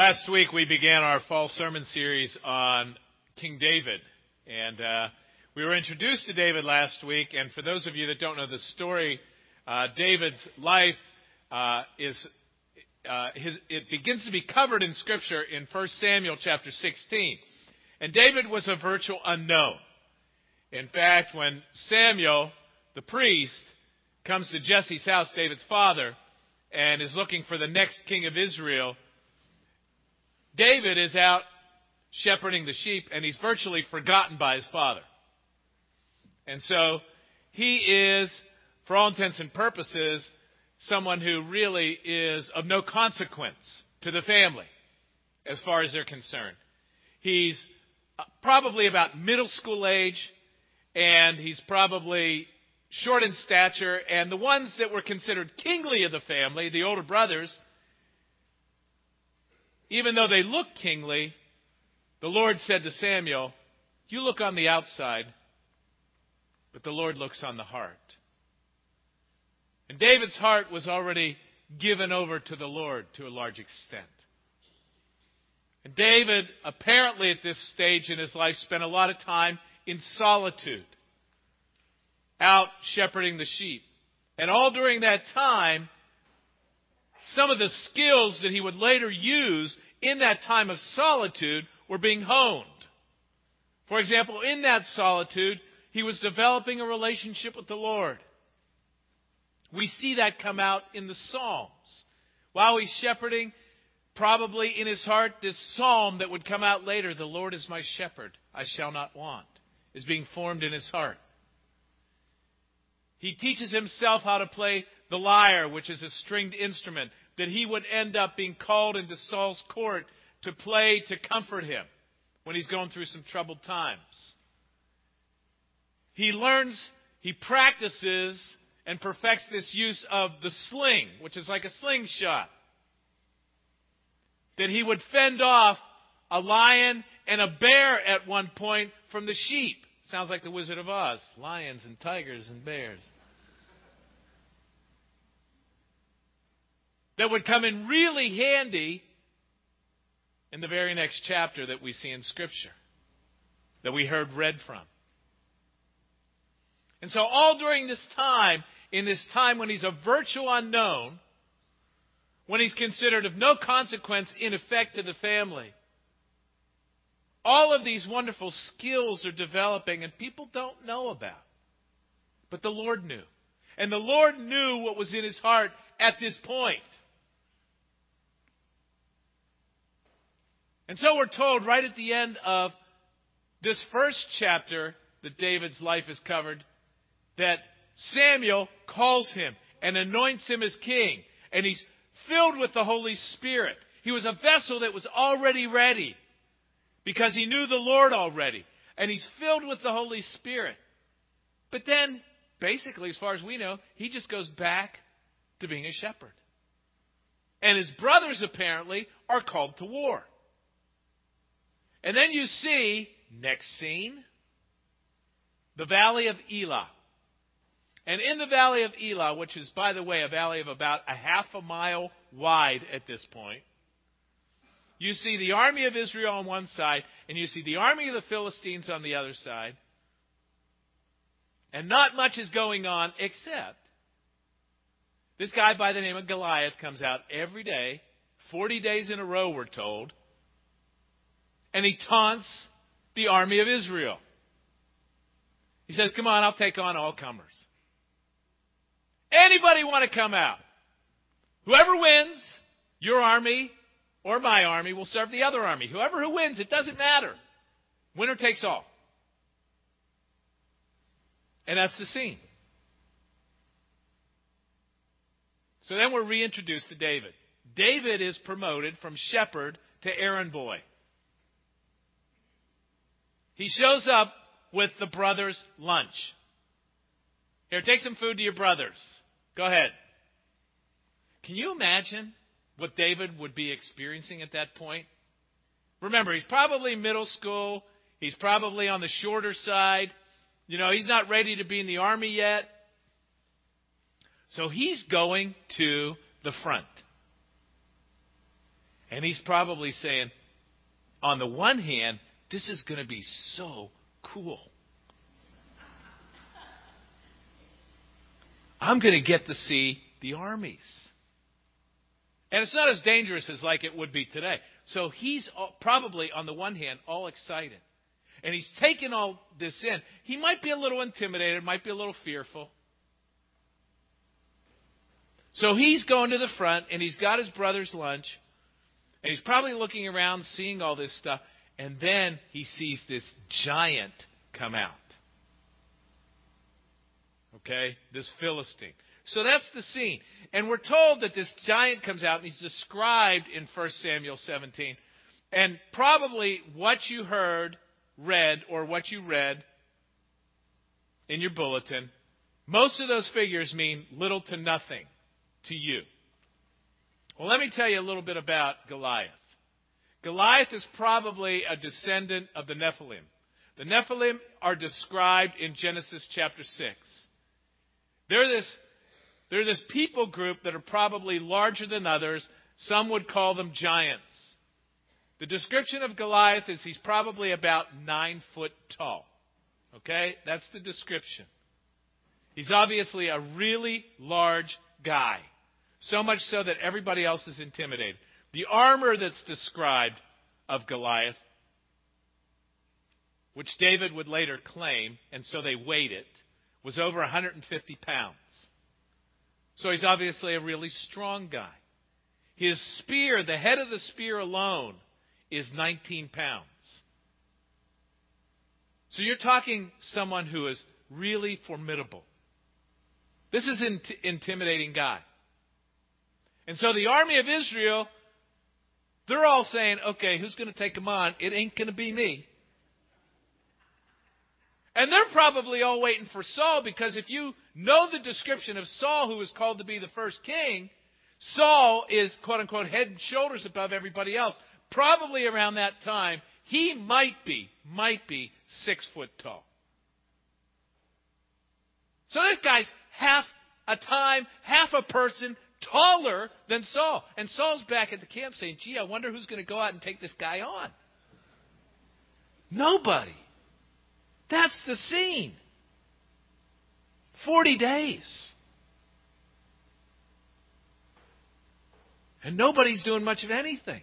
Last week we began our fall sermon series on King David. And uh, we were introduced to David last week. And for those of you that don't know the story, uh, David's life uh, is. Uh, his, it begins to be covered in Scripture in 1 Samuel chapter 16. And David was a virtual unknown. In fact, when Samuel, the priest, comes to Jesse's house, David's father, and is looking for the next king of Israel, David is out shepherding the sheep and he's virtually forgotten by his father. And so he is, for all intents and purposes, someone who really is of no consequence to the family as far as they're concerned. He's uh, probably about middle school age and he's probably short in stature and the ones that were considered kingly of the family, the older brothers, even though they look kingly, the Lord said to Samuel, You look on the outside, but the Lord looks on the heart. And David's heart was already given over to the Lord to a large extent. And David, apparently at this stage in his life, spent a lot of time in solitude, out shepherding the sheep. And all during that time, some of the skills that he would later use in that time of solitude were being honed. For example, in that solitude, he was developing a relationship with the Lord. We see that come out in the Psalms. While he's shepherding, probably in his heart, this psalm that would come out later, the Lord is my shepherd, I shall not want, is being formed in his heart. He teaches himself how to play the lyre, which is a stringed instrument, that he would end up being called into Saul's court to play to comfort him when he's going through some troubled times. He learns, he practices, and perfects this use of the sling, which is like a slingshot. That he would fend off a lion and a bear at one point from the sheep. Sounds like the Wizard of Oz lions and tigers and bears. That would come in really handy in the very next chapter that we see in Scripture, that we heard read from. And so, all during this time, in this time when he's a virtual unknown, when he's considered of no consequence in effect to the family, all of these wonderful skills are developing and people don't know about. But the Lord knew. And the Lord knew what was in his heart at this point. And so we're told right at the end of this first chapter that David's life is covered that Samuel calls him and anoints him as king. And he's filled with the Holy Spirit. He was a vessel that was already ready because he knew the Lord already. And he's filled with the Holy Spirit. But then, basically, as far as we know, he just goes back to being a shepherd. And his brothers, apparently, are called to war. And then you see, next scene, the valley of Elah. And in the valley of Elah, which is, by the way, a valley of about a half a mile wide at this point, you see the army of Israel on one side, and you see the army of the Philistines on the other side. And not much is going on except this guy by the name of Goliath comes out every day, 40 days in a row, we're told, and he taunts the army of Israel. He says, Come on, I'll take on all comers. Anybody want to come out? Whoever wins, your army or my army will serve the other army. Whoever who wins, it doesn't matter. Winner takes all. And that's the scene. So then we're reintroduced to David. David is promoted from shepherd to errand boy. He shows up with the brothers' lunch. Here, take some food to your brothers. Go ahead. Can you imagine what David would be experiencing at that point? Remember, he's probably middle school. He's probably on the shorter side. You know, he's not ready to be in the army yet. So he's going to the front. And he's probably saying, on the one hand, this is going to be so cool. I'm going to get to see the armies. And it's not as dangerous as like it would be today. So he's probably, on the one hand, all excited. And he's taken all this in. He might be a little intimidated, might be a little fearful. So he's going to the front and he's got his brother's lunch. And he's probably looking around, seeing all this stuff. And then he sees this giant come out. Okay? This Philistine. So that's the scene. And we're told that this giant comes out and he's described in 1 Samuel 17. And probably what you heard, read, or what you read in your bulletin, most of those figures mean little to nothing to you. Well, let me tell you a little bit about Goliath. Goliath is probably a descendant of the Nephilim. The Nephilim are described in Genesis chapter 6. They're this, they're this people group that are probably larger than others. Some would call them giants. The description of Goliath is he's probably about nine foot tall. Okay? That's the description. He's obviously a really large guy. So much so that everybody else is intimidated. The armor that's described of Goliath, which David would later claim, and so they weighed it, was over 150 pounds. So he's obviously a really strong guy. His spear, the head of the spear alone, is 19 pounds. So you're talking someone who is really formidable. This is an int- intimidating guy. And so the army of Israel, they're all saying, okay, who's going to take him on? It ain't going to be me. And they're probably all waiting for Saul because if you know the description of Saul, who was called to be the first king, Saul is quote unquote head and shoulders above everybody else. Probably around that time, he might be, might be six foot tall. So this guy's half a time, half a person taller than Saul. And Saul's back at the camp saying, gee, I wonder who's going to go out and take this guy on. Nobody. That's the scene. 40 days. And nobody's doing much of anything.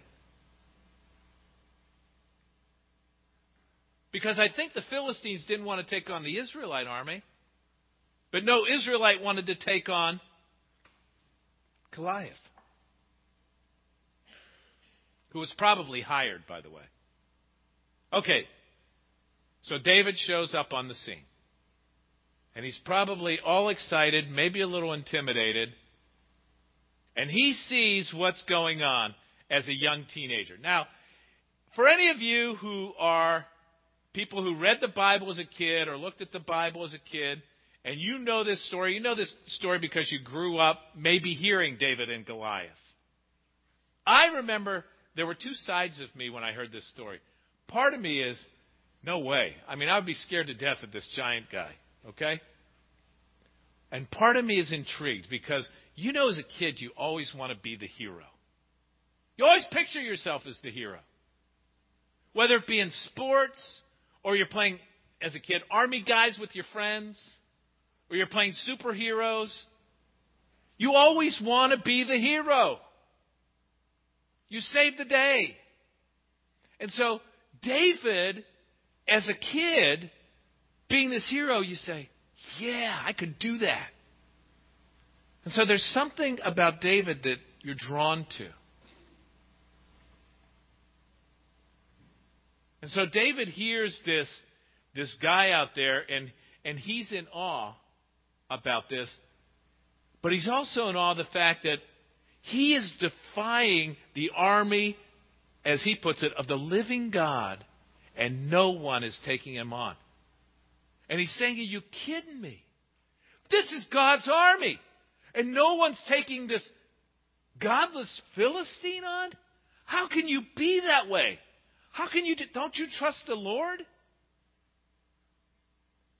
Because I think the Philistines didn't want to take on the Israelite army. But no Israelite wanted to take on Goliath, who was probably hired, by the way. Okay, so David shows up on the scene. And he's probably all excited, maybe a little intimidated. And he sees what's going on as a young teenager. Now, for any of you who are people who read the Bible as a kid or looked at the Bible as a kid, and you know this story, you know this story because you grew up maybe hearing David and Goliath. I remember there were two sides of me when I heard this story. Part of me is, no way. I mean, I would be scared to death of this giant guy, okay? And part of me is intrigued because you know, as a kid, you always want to be the hero. You always picture yourself as the hero. Whether it be in sports or you're playing, as a kid, army guys with your friends or you're playing superheroes, you always want to be the hero. You save the day. And so, David, as a kid, being this hero, you say, Yeah, I could do that. And so, there's something about David that you're drawn to. And so David hears this, this guy out there, and, and he's in awe about this. But he's also in awe of the fact that he is defying the army, as he puts it, of the living God, and no one is taking him on. And he's saying, Are you kidding me? This is God's army. And no one's taking this godless Philistine on? How can you be that way? How can you, don't you trust the Lord?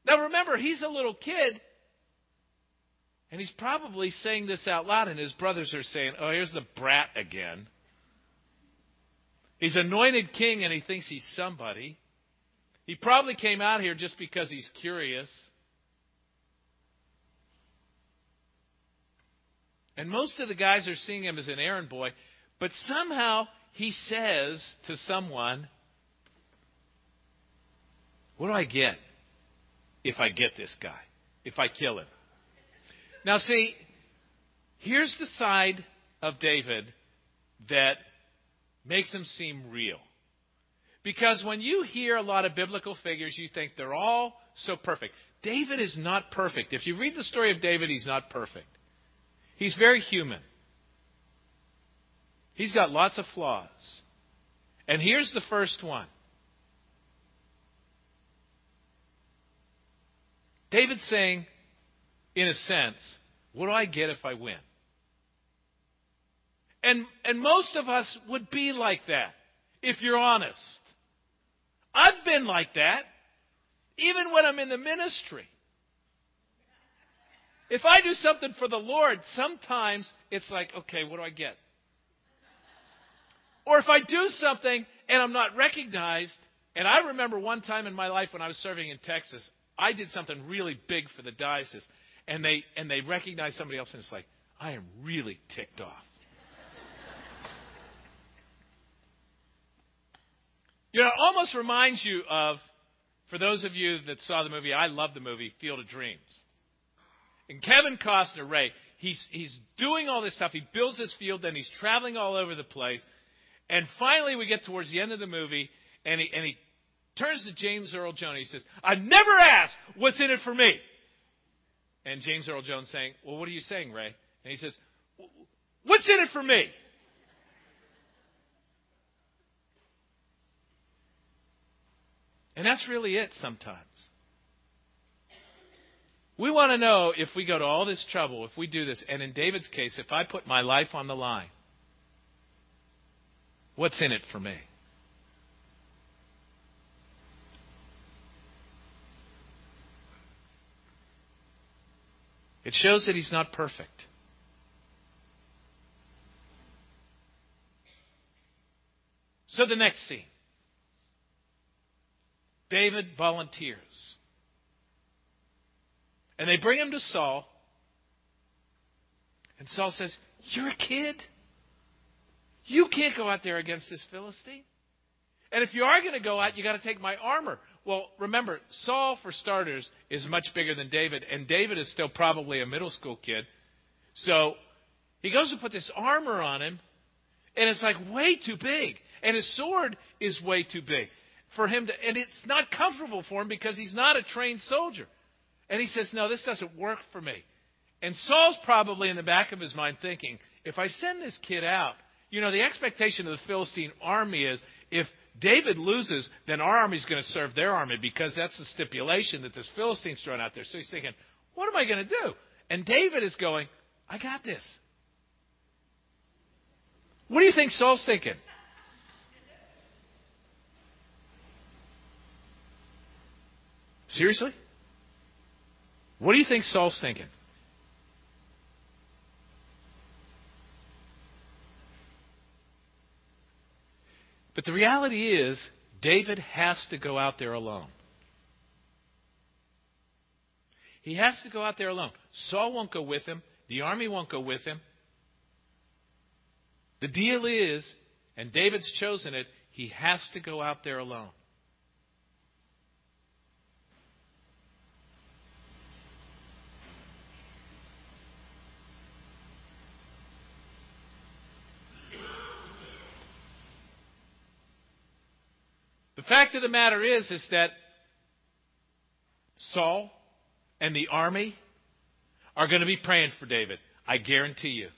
Now remember, he's a little kid, and he's probably saying this out loud, and his brothers are saying, Oh, here's the brat again. He's anointed king, and he thinks he's somebody. He probably came out here just because he's curious. And most of the guys are seeing him as an errand boy, but somehow he says to someone, What do I get if I get this guy? If I kill him? Now, see, here's the side of David that makes him seem real. Because when you hear a lot of biblical figures, you think they're all so perfect. David is not perfect. If you read the story of David, he's not perfect. He's very human. He's got lots of flaws. And here's the first one David's saying, in a sense, what do I get if I win? And, and most of us would be like that, if you're honest. I've been like that, even when I'm in the ministry. If I do something for the Lord, sometimes it's like, okay, what do I get? Or if I do something and I'm not recognized, and I remember one time in my life when I was serving in Texas, I did something really big for the diocese, and they and they recognized somebody else, and it's like, I am really ticked off. you know, it almost reminds you of, for those of you that saw the movie, I love the movie Field of Dreams. And Kevin Costner, Ray, he's, he's doing all this stuff. He builds this field, then he's traveling all over the place. And finally, we get towards the end of the movie, and he, and he turns to James Earl Jones. He says, I never asked what's in it for me. And James Earl Jones saying, Well, what are you saying, Ray? And he says, What's in it for me? And that's really it sometimes. We want to know if we go to all this trouble, if we do this, and in David's case, if I put my life on the line, what's in it for me? It shows that he's not perfect. So the next scene David volunteers. And they bring him to Saul. And Saul says, You're a kid. You can't go out there against this Philistine. And if you are going to go out, you've got to take my armor. Well, remember, Saul, for starters, is much bigger than David, and David is still probably a middle school kid. So he goes to put this armor on him, and it's like way too big. And his sword is way too big for him to, and it's not comfortable for him because he's not a trained soldier. And he says, No, this doesn't work for me. And Saul's probably in the back of his mind thinking, if I send this kid out, you know, the expectation of the Philistine army is if David loses, then our army's going to serve their army because that's the stipulation that this Philistine's thrown out there. So he's thinking, what am I going to do? And David is going, I got this. What do you think Saul's thinking? Seriously? What do you think Saul's thinking? But the reality is, David has to go out there alone. He has to go out there alone. Saul won't go with him. The army won't go with him. The deal is, and David's chosen it, he has to go out there alone. The fact of the matter is, is that Saul and the army are going to be praying for David. I guarantee you.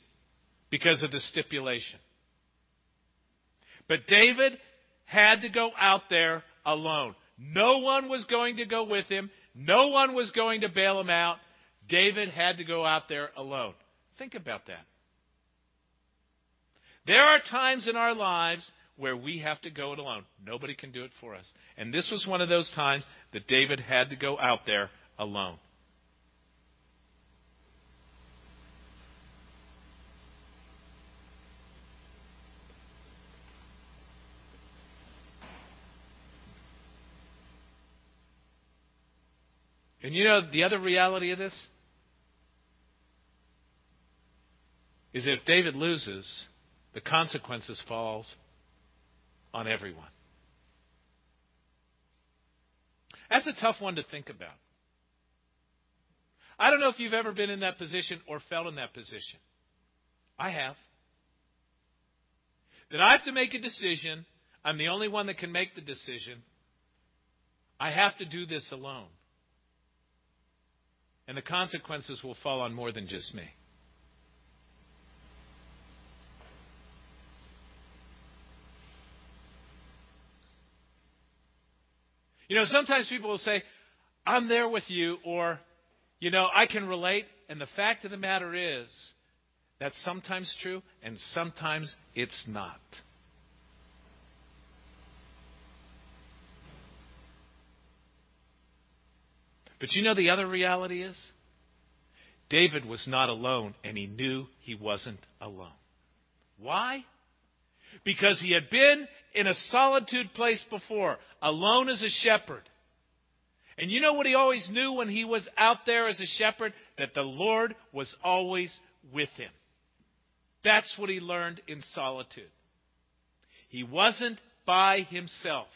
Because of the stipulation. But David had to go out there alone. No one was going to go with him. No one was going to bail him out. David had to go out there alone. Think about that. There are times in our lives where we have to go it alone. Nobody can do it for us. And this was one of those times that David had to go out there alone. And you know the other reality of this? Is if David loses, the consequences falls on everyone. That's a tough one to think about. I don't know if you've ever been in that position or felt in that position. I have. That I have to make a decision. I'm the only one that can make the decision. I have to do this alone. And the consequences will fall on more than just me. You know, sometimes people will say, I'm there with you, or, you know, I can relate. And the fact of the matter is, that's sometimes true, and sometimes it's not. But you know the other reality is? David was not alone, and he knew he wasn't alone. Why? Because he had been in a solitude place before, alone as a shepherd. And you know what he always knew when he was out there as a shepherd? That the Lord was always with him. That's what he learned in solitude. He wasn't by himself.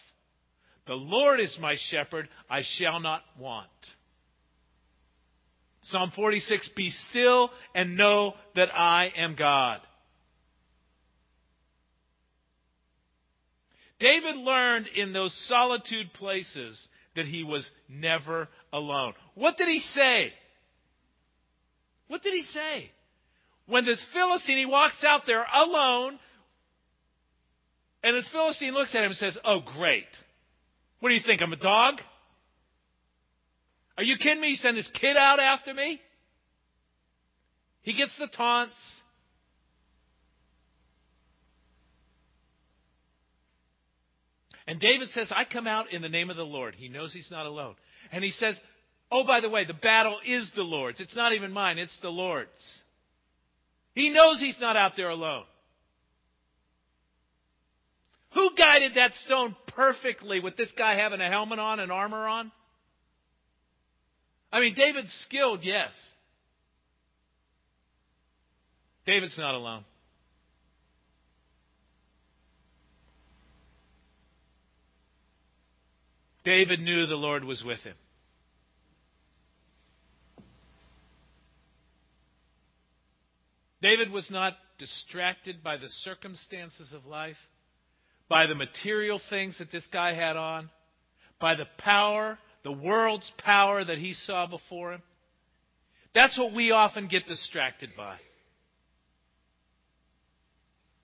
The Lord is my shepherd, I shall not want. Psalm 46 Be still and know that I am God. David learned in those solitude places that he was never alone. What did he say? What did he say? When this Philistine, he walks out there alone, and this Philistine looks at him and says, Oh, great. What do you think? I'm a dog? Are you kidding me? You send this kid out after me? He gets the taunts. And David says, I come out in the name of the Lord. He knows he's not alone. And he says, Oh, by the way, the battle is the Lord's. It's not even mine, it's the Lord's. He knows he's not out there alone. Who guided that stone perfectly with this guy having a helmet on and armor on? I mean, David's skilled, yes. David's not alone. David knew the Lord was with him. David was not distracted by the circumstances of life, by the material things that this guy had on, by the power, the world's power that he saw before him. That's what we often get distracted by.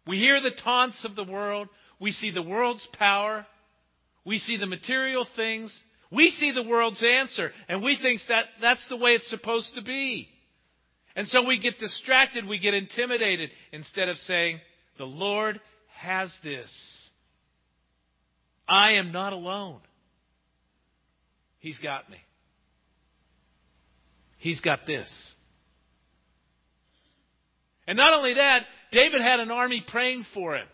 We hear the taunts of the world. We see the world's power. We see the material things. We see the world's answer, and we think that that's the way it's supposed to be. And so we get distracted, we get intimidated, instead of saying, The Lord has this. I am not alone. He's got me. He's got this. And not only that, David had an army praying for him.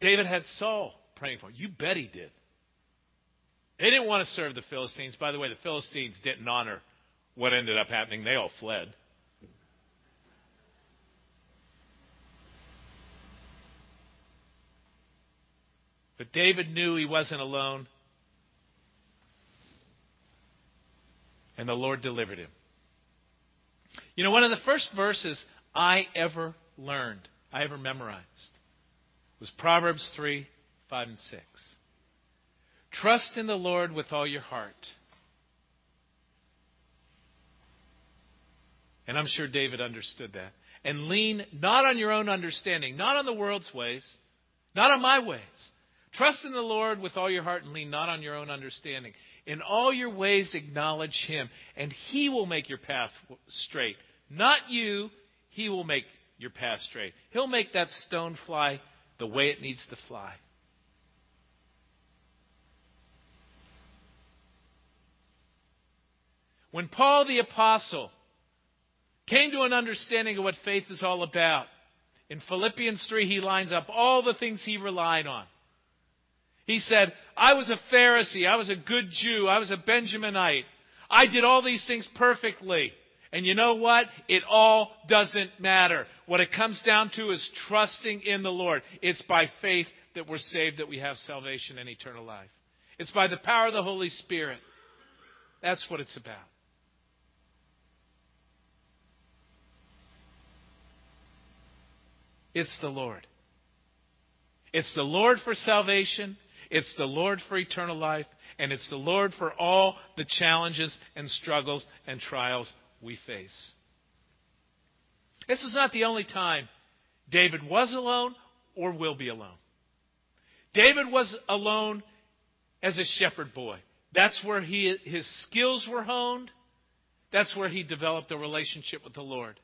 David had Saul praying for him. You bet he did. They didn't want to serve the Philistines. By the way, the Philistines didn't honor what ended up happening. They all fled. But David knew he wasn't alone. And the Lord delivered him. You know, one of the first verses I ever learned, I ever memorized, was Proverbs 3 5 and 6. Trust in the Lord with all your heart. And I'm sure David understood that. And lean not on your own understanding, not on the world's ways, not on my ways. Trust in the Lord with all your heart and lean not on your own understanding. In all your ways acknowledge him, and he will make your path straight. Not you, he will make your path straight. He'll make that stone fly the way it needs to fly. When Paul the Apostle came to an understanding of what faith is all about, in Philippians 3, he lines up all the things he relied on. He said, I was a Pharisee. I was a good Jew. I was a Benjaminite. I did all these things perfectly. And you know what? It all doesn't matter. What it comes down to is trusting in the Lord. It's by faith that we're saved, that we have salvation and eternal life. It's by the power of the Holy Spirit. That's what it's about. It's the Lord. It's the Lord for salvation. It's the Lord for eternal life. And it's the Lord for all the challenges and struggles and trials we face. This is not the only time David was alone or will be alone. David was alone as a shepherd boy. That's where he, his skills were honed. That's where he developed a relationship with the Lord.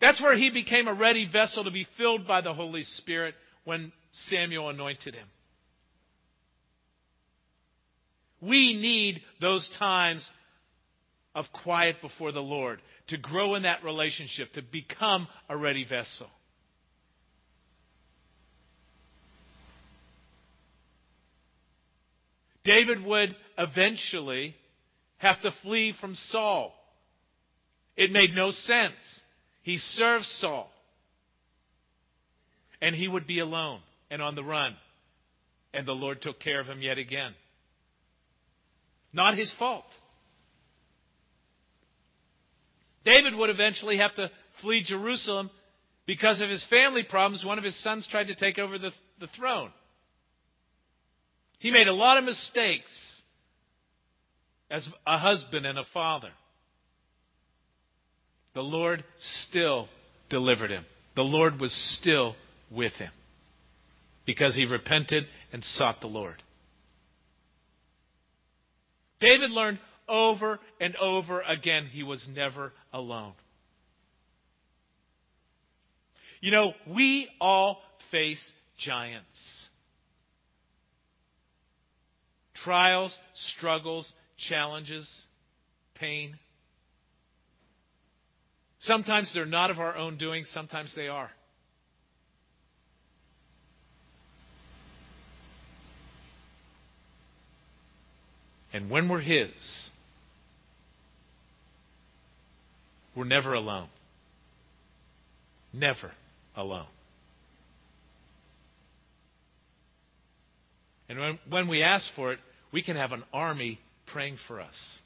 That's where he became a ready vessel to be filled by the Holy Spirit when Samuel anointed him. We need those times of quiet before the Lord to grow in that relationship, to become a ready vessel. David would eventually have to flee from Saul. It made no sense. He served Saul. And he would be alone and on the run. And the Lord took care of him yet again. Not his fault. David would eventually have to flee Jerusalem because of his family problems. One of his sons tried to take over the, the throne. He made a lot of mistakes as a husband and a father the Lord still delivered him. The Lord was still with him because he repented and sought the Lord. David learned over and over again he was never alone. You know, we all face giants. Trials, struggles, challenges, pain. Sometimes they're not of our own doing, sometimes they are. And when we're His, we're never alone. Never alone. And when, when we ask for it, we can have an army praying for us.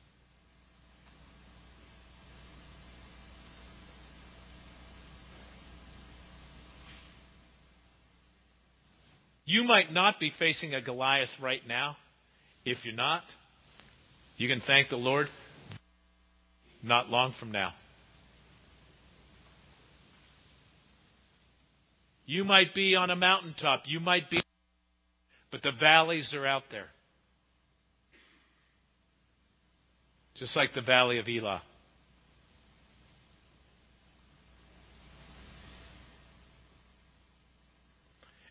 You might not be facing a Goliath right now. If you're not, you can thank the Lord not long from now. You might be on a mountaintop. You might be, but the valleys are out there. Just like the valley of Elah.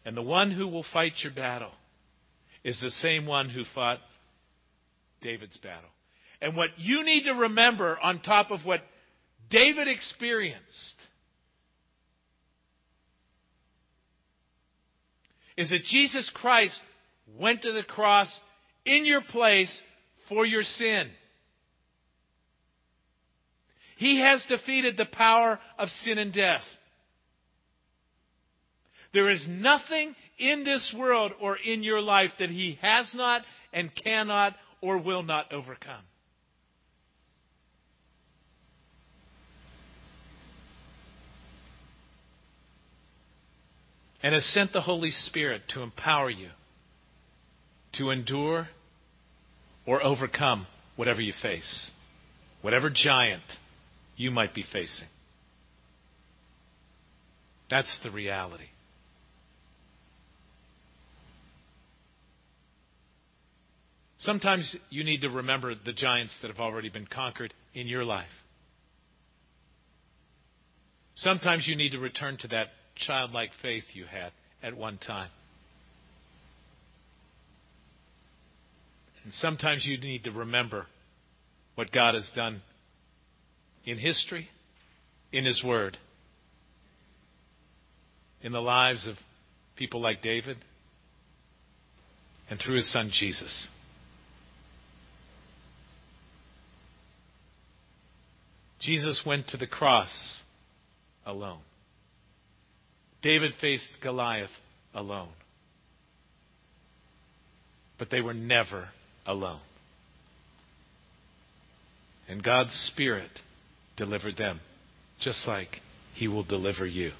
And the one who will fight your battle is the same one who fought David's battle. And what you need to remember on top of what David experienced is that Jesus Christ went to the cross in your place for your sin. He has defeated the power of sin and death. There is nothing in this world or in your life that He has not and cannot or will not overcome. And has sent the Holy Spirit to empower you to endure or overcome whatever you face, whatever giant you might be facing. That's the reality. Sometimes you need to remember the giants that have already been conquered in your life. Sometimes you need to return to that childlike faith you had at one time. And sometimes you need to remember what God has done in history, in His Word, in the lives of people like David, and through His Son Jesus. Jesus went to the cross alone. David faced Goliath alone. But they were never alone. And God's Spirit delivered them, just like He will deliver you.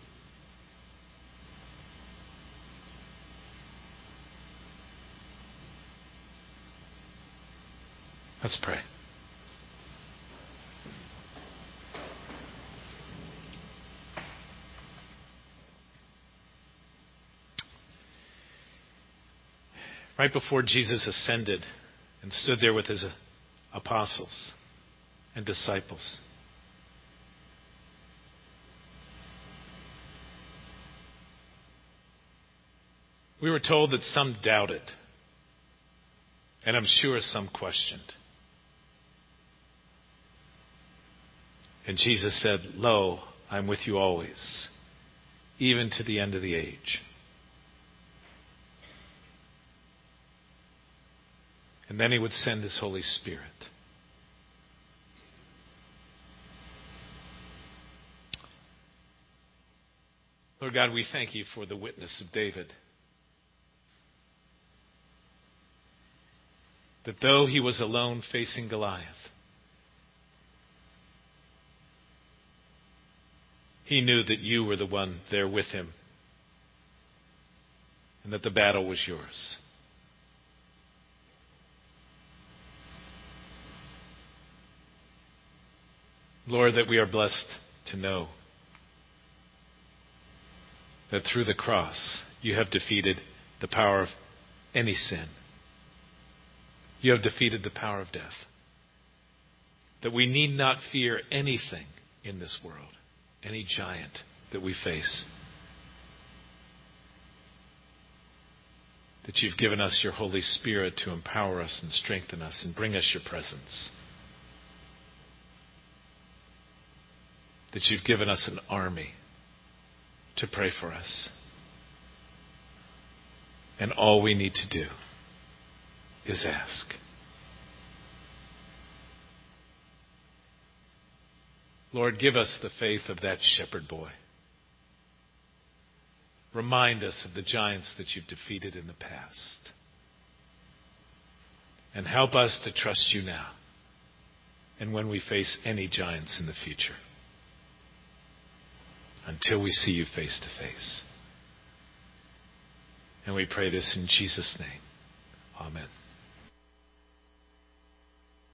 Let's pray. Right before Jesus ascended and stood there with his uh, apostles and disciples. We were told that some doubted, and I'm sure some questioned. And Jesus said, Lo, I'm with you always, even to the end of the age. And then he would send his Holy Spirit. Lord God, we thank you for the witness of David. That though he was alone facing Goliath, he knew that you were the one there with him and that the battle was yours. Lord, that we are blessed to know that through the cross you have defeated the power of any sin. You have defeated the power of death. That we need not fear anything in this world, any giant that we face. That you've given us your Holy Spirit to empower us and strengthen us and bring us your presence. That you've given us an army to pray for us. And all we need to do is ask. Lord, give us the faith of that shepherd boy. Remind us of the giants that you've defeated in the past. And help us to trust you now and when we face any giants in the future until we see you face to face. And we pray this in Jesus' name. Amen.